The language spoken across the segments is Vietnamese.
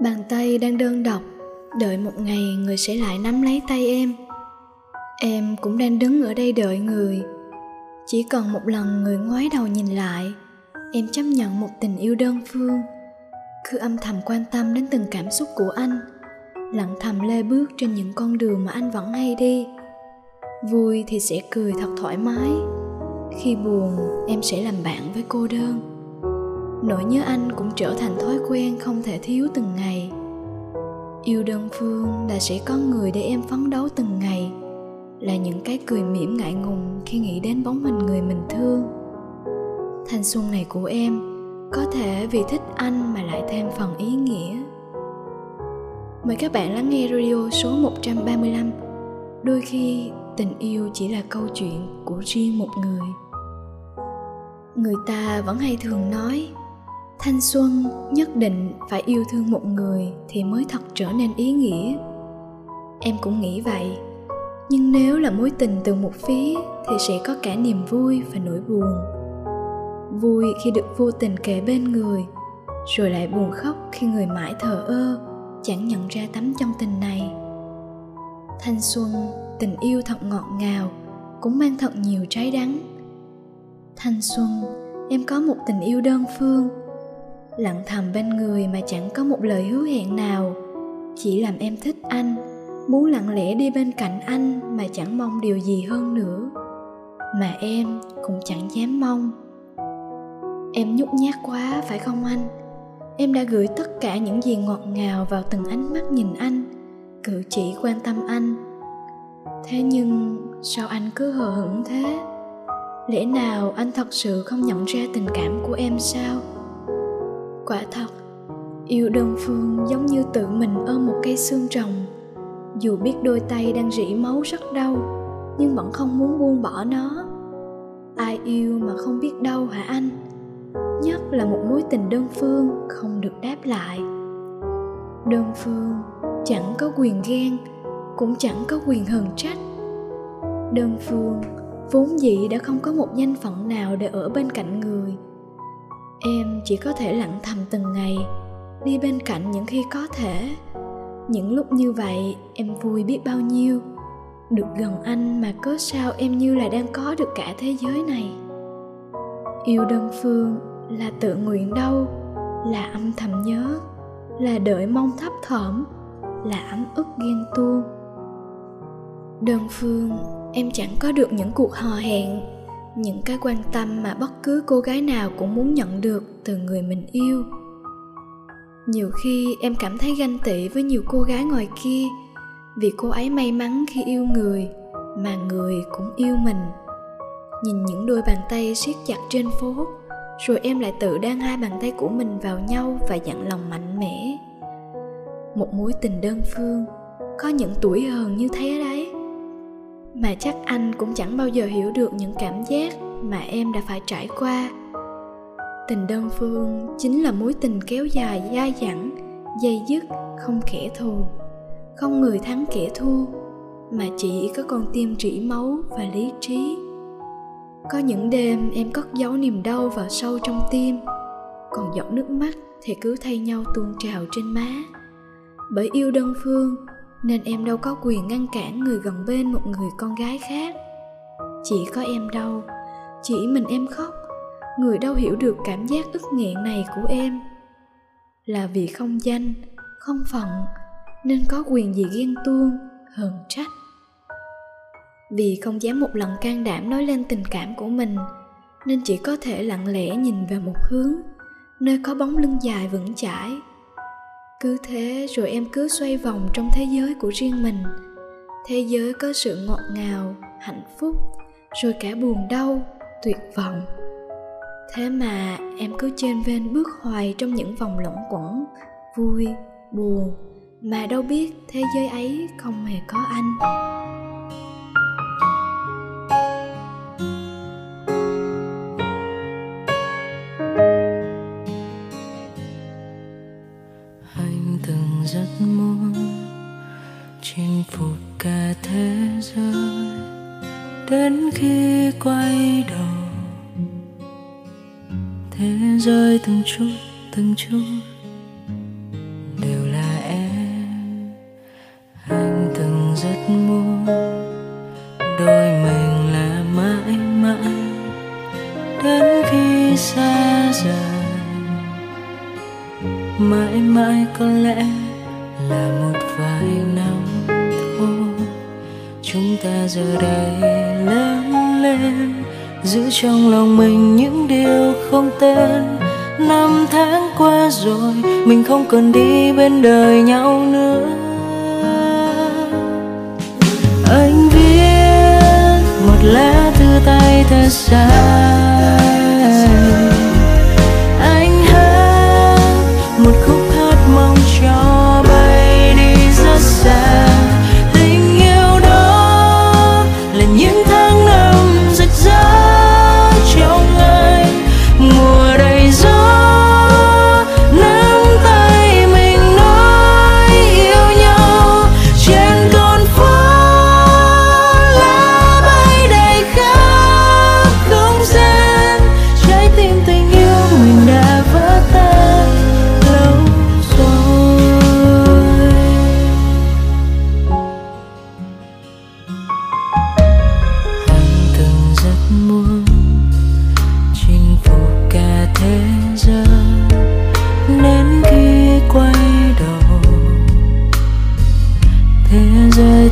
bàn tay đang đơn độc, đợi một ngày người sẽ lại nắm lấy tay em. Em cũng đang đứng ở đây đợi người. Chỉ cần một lần người ngoái đầu nhìn lại, em chấp nhận một tình yêu đơn phương. Cứ âm thầm quan tâm đến từng cảm xúc của anh, lặng thầm lê bước trên những con đường mà anh vẫn hay đi. Vui thì sẽ cười thật thoải mái, khi buồn em sẽ làm bạn với cô đơn nỗi nhớ anh cũng trở thành thói quen không thể thiếu từng ngày. Yêu đơn phương là sẽ có người để em phấn đấu từng ngày, là những cái cười mỉm ngại ngùng khi nghĩ đến bóng hình người mình thương. Thanh xuân này của em có thể vì thích anh mà lại thêm phần ý nghĩa. Mời các bạn lắng nghe radio số 135 Đôi khi, tình yêu chỉ là câu chuyện của riêng một người. Người ta vẫn hay thường nói Thanh xuân nhất định phải yêu thương một người thì mới thật trở nên ý nghĩa. Em cũng nghĩ vậy. Nhưng nếu là mối tình từ một phía thì sẽ có cả niềm vui và nỗi buồn. Vui khi được vô tình kề bên người, Rồi lại buồn khóc khi người mãi thờ ơ, chẳng nhận ra tấm chân tình này. Thanh xuân, tình yêu thật ngọt ngào, cũng mang thật nhiều trái đắng. Thanh xuân, em có một tình yêu đơn phương lặng thầm bên người mà chẳng có một lời hứa hẹn nào. Chỉ làm em thích anh, muốn lặng lẽ đi bên cạnh anh mà chẳng mong điều gì hơn nữa. Mà em cũng chẳng dám mong. Em nhút nhát quá, phải không anh? Em đã gửi tất cả những gì ngọt ngào vào từng ánh mắt nhìn anh, cử chỉ quan tâm anh. Thế nhưng sao anh cứ hờ hững thế? Lẽ nào anh thật sự không nhận ra tình cảm của em sao? Quả thật. Yêu đơn phương giống như tự mình ôm một cây xương rồng dù biết đôi tay đang rỉ máu rất đau, nhưng vẫn không muốn buông bỏ nó. Ai yêu mà không biết đau hả anh? Nhất là một mối tình đơn phương không được đáp lại. Đơn phương chẳng có quyền ghen, cũng chẳng có quyền hờn trách. Đơn phương vốn dĩ đã không có một danh phận nào để ở bên cạnh người em chỉ có thể lặng thầm từng ngày, đi bên cạnh những khi có thể. Những lúc như vậy, em vui biết bao nhiêu. Được gần anh mà cớ sao em như là đang có được cả thế giới này? Yêu đơn phương là tự nguyện đâu, là âm thầm nhớ, là đợi mong thấp thỏm, là ấm ức ghen tuông. Đơn phương, em chẳng có được những cuộc hò hẹn những cái quan tâm mà bất cứ cô gái nào cũng muốn nhận được từ người mình yêu. Nhiều khi em cảm thấy ganh tị với nhiều cô gái ngoài kia vì cô ấy may mắn khi yêu người mà người cũng yêu mình. Nhìn những đôi bàn tay siết chặt trên phố, rồi em lại tự đan hai bàn tay của mình vào nhau và dặn lòng mạnh mẽ. Một mối tình đơn phương, có những tuổi hờn như thế đấy mà chắc anh cũng chẳng bao giờ hiểu được những cảm giác mà em đã phải trải qua. Tình đơn phương chính là mối tình kéo dài, dai dẳng, dây dứt, không kẻ thù. Không người thắng kẻ thua, mà chỉ có con tim rỉ máu và lý trí. Có những đêm em cất giấu niềm đau vào sâu trong tim, còn giọt nước mắt thì cứ thay nhau tuôn trào trên má. Bởi yêu đơn phương nên em đâu có quyền ngăn cản người gần bên một người con gái khác. Chỉ có em đâu chỉ mình em khóc. Người đâu hiểu được cảm giác ức nghẹn này của em. Là vì không danh, không phận, nên có quyền gì ghen tuông, hờn trách. Vì không dám một lần can đảm nói lên tình cảm của mình, nên chỉ có thể lặng lẽ nhìn về một hướng, nơi có bóng lưng dài vững chãi cứ thế rồi em cứ xoay vòng trong thế giới của riêng mình. Thế giới có sự ngọt ngào, hạnh phúc, rồi cả buồn đau, tuyệt vọng. Thế mà em cứ trên ven bước hoài trong những vòng lẩn quẩn, vui, buồn, mà đâu biết thế giới ấy không hề có anh. Đến khi quay đầu. Thế giới từng chút từng chút. Yêu không tên năm tháng qua rồi, mình không còn đi bên đời nhau nữa anh viết một lá thư tay thật xa.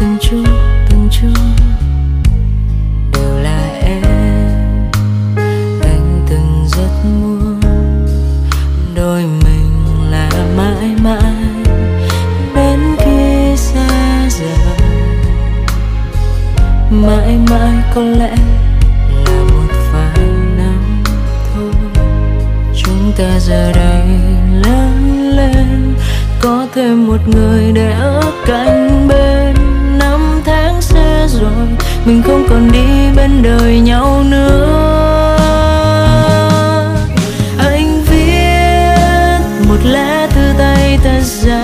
Từng chút từng chút. Đều là em, anh từng rất muốn. Đôi mình là mãi mãi đến khi xa rời. Mãi mãi có lẽ là một vài năm thôi. Chúng ta giờ đây lớn lên, có thêm một người để ở cạnh bên rồi, mình không còn đi bên đời nhau nữa. Anh viết một lá thư tay thật ra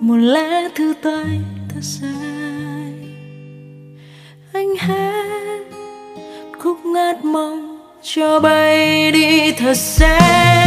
một lá thư tay thật dài anh hát khúc ngát mong cho bay đi thật xa.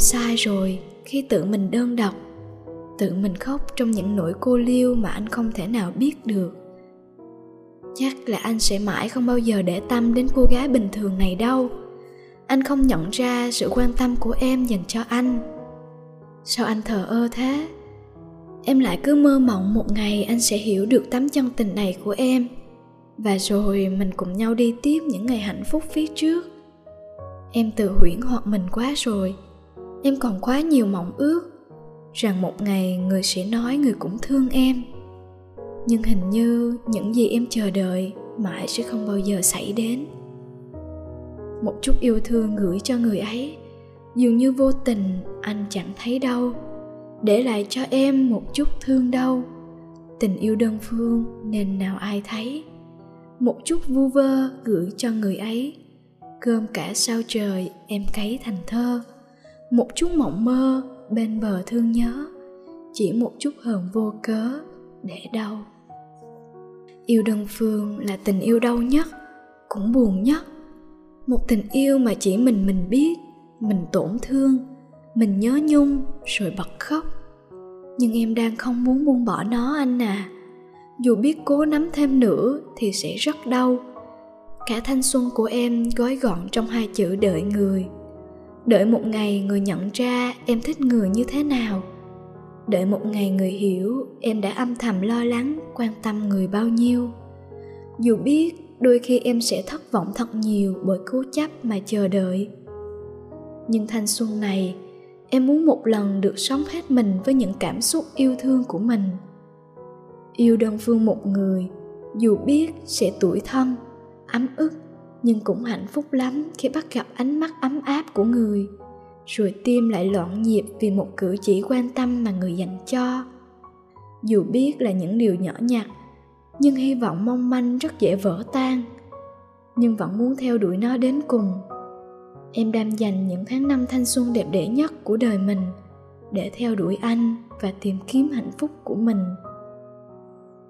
Em sai rồi khi tự mình đơn độc. Tự mình khóc trong những nỗi cô liêu mà anh không thể nào biết được. Chắc là anh sẽ mãi không bao giờ để tâm đến cô gái bình thường này đâu. Anh không nhận ra sự quan tâm của em dành cho anh. Sao anh thờ ơ thế? Em lại cứ mơ mộng một ngày anh sẽ hiểu được tấm chân tình này của em. Và rồi mình cùng nhau đi tiếp những ngày hạnh phúc phía trước. Em tự huyễn hoặc mình quá rồi em còn quá nhiều mộng ước rằng một ngày người sẽ nói người cũng thương em. Nhưng hình như những gì em chờ đợi mãi sẽ không bao giờ xảy đến. Một chút yêu thương gửi cho người ấy, dường như vô tình anh chẳng thấy đâu để lại cho em một chút thương đau, tình yêu đơn phương nên nào ai thấy. Một chút vu vơ gửi cho người ấy, cơm cả sao trời em cấy thành thơ một chút mộng mơ bên bờ thương nhớ, chỉ một chút hờn vô cớ để đau. Yêu đơn phương là tình yêu đau nhất, cũng buồn nhất. Một tình yêu mà chỉ mình mình biết, mình tổn thương, mình nhớ nhung rồi bật khóc. Nhưng em đang không muốn buông bỏ nó, anh à. Dù biết cố nắm thêm nữa thì sẽ rất đau. Cả thanh xuân của em gói gọn trong hai chữ đợi người đợi một ngày người nhận ra em thích người như thế nào. Đợi một ngày người hiểu em đã âm thầm lo lắng, quan tâm người bao nhiêu. Dù biết đôi khi em sẽ thất vọng thật nhiều bởi cố chấp mà chờ đợi. Nhưng thanh xuân này, em muốn một lần được sống hết mình với những cảm xúc yêu thương của mình. Yêu đơn phương một người, dù biết sẽ tuổi thân, ấm ức nhưng cũng hạnh phúc lắm khi bắt gặp ánh mắt ấm áp của người. Rồi tim lại loạn nhịp vì một cử chỉ quan tâm mà người dành cho. Dù biết là những điều nhỏ nhặt, nhưng hy vọng mong manh rất dễ vỡ tan. Nhưng vẫn muốn theo đuổi nó đến cùng. Em đang dành những tháng năm thanh xuân đẹp đẽ nhất của đời mình để theo đuổi anh và tìm kiếm hạnh phúc của mình.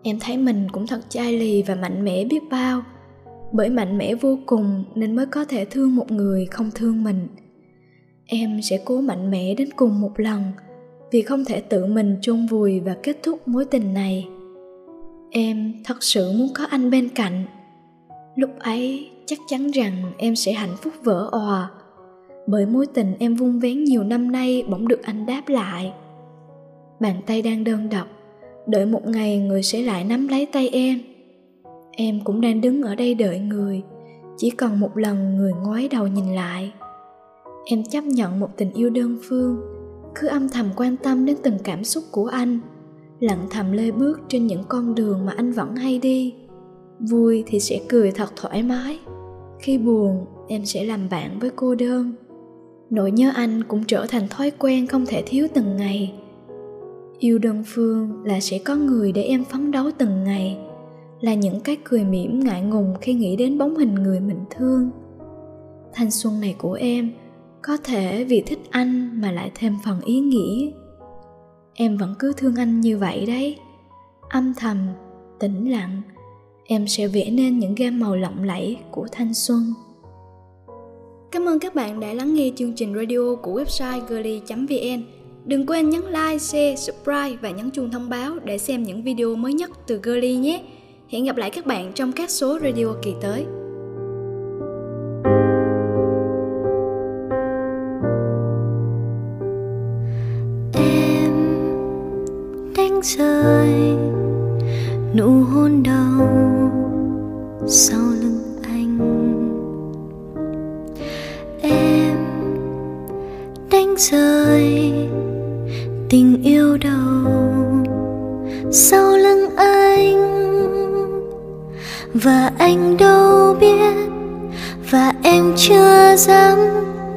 Em thấy mình cũng thật chai lì và mạnh mẽ biết bao bởi mạnh mẽ vô cùng nên mới có thể thương một người không thương mình. Em sẽ cố mạnh mẽ đến cùng một lần vì không thể tự mình chôn vùi và kết thúc mối tình này. Em thật sự muốn có anh bên cạnh. Lúc ấy, chắc chắn rằng em sẽ hạnh phúc vỡ òa. Bởi mối tình em vung vén nhiều năm nay bỗng được anh đáp lại. Bàn tay đang đơn độc, đợi một ngày người sẽ lại nắm lấy tay em em cũng đang đứng ở đây đợi người. Chỉ cần một lần người ngoái đầu nhìn lại. Em chấp nhận một tình yêu đơn phương. Cứ âm thầm quan tâm đến từng cảm xúc của anh. Lặng thầm lê bước trên những con đường mà anh vẫn hay đi. Vui thì sẽ cười thật thoải mái. Khi buồn, em sẽ làm bạn với cô đơn. Nỗi nhớ anh cũng trở thành thói quen không thể thiếu từng ngày. Yêu đơn phương là sẽ có người để em phấn đấu từng ngày là những cái cười mỉm ngại ngùng khi nghĩ đến bóng hình người mình thương thanh xuân này của em có thể vì thích anh mà lại thêm phần ý nghĩa em vẫn cứ thương anh như vậy đấy âm thầm tĩnh lặng em sẽ vẽ nên những gam màu lộng lẫy của thanh xuân Cảm ơn các bạn đã lắng nghe chương trình radio của website girly.vn. Đừng quên nhấn like, share, subscribe và nhấn chuông thông báo để xem những video mới nhất từ Girly nhé. Hẹn gặp lại các bạn trong các số radio kỳ tới. Em đánh rơi, nụ hôn đầu sau lưng anh em đánh rơi dáng dám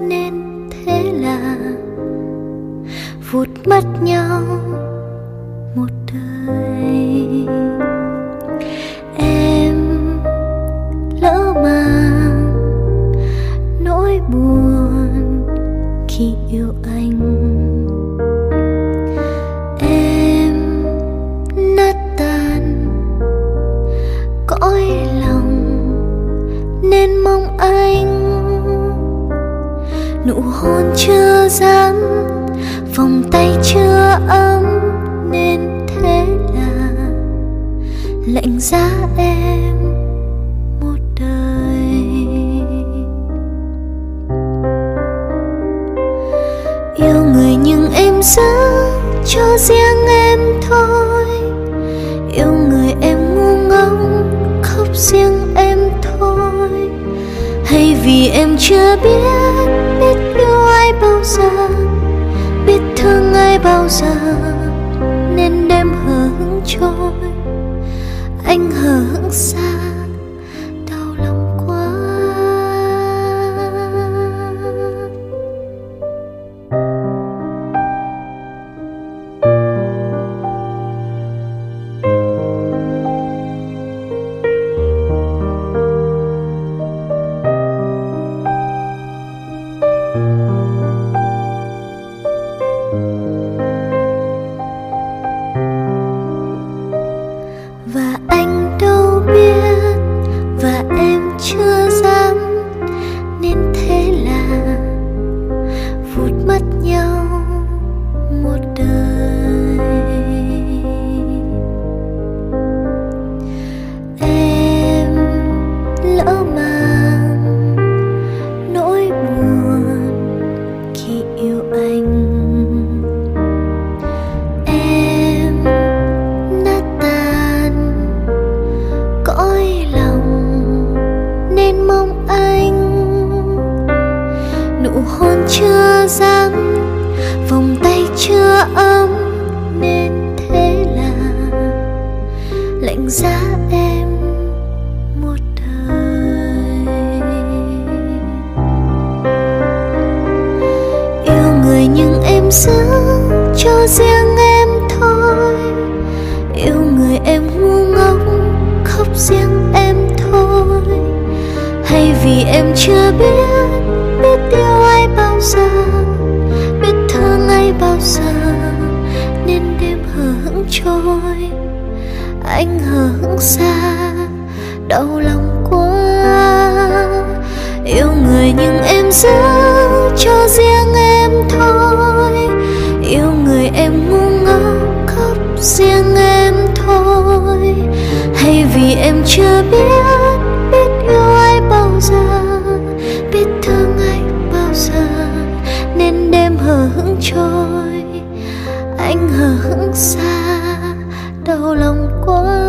nên thế là vụt mất nhau một đời. Chưa dám, vòng tay chưa ấm, nên thế là lạnh giá em một đời. Yêu người nhưng em giữ cho riêng em thôi. Yêu người em ngu ngốc, khóc riêng em thôi. Hay vì em chưa biết giờ? Biết thương ai bao giờ, nên đêm hờ hững trôi. Anh hờ hững xa trôi. Anh hờ hững xa, đau lòng quá. Yêu người nhưng em giữ cho riêng em thôi. Yêu người em ngu ngốc khóc riêng em thôi. Hay vì em chưa biết biết yêu ai bao giờ, biết thương anh bao giờ, nên đêm hờ hững trôi. Anh hờ hững xa đau lòng quá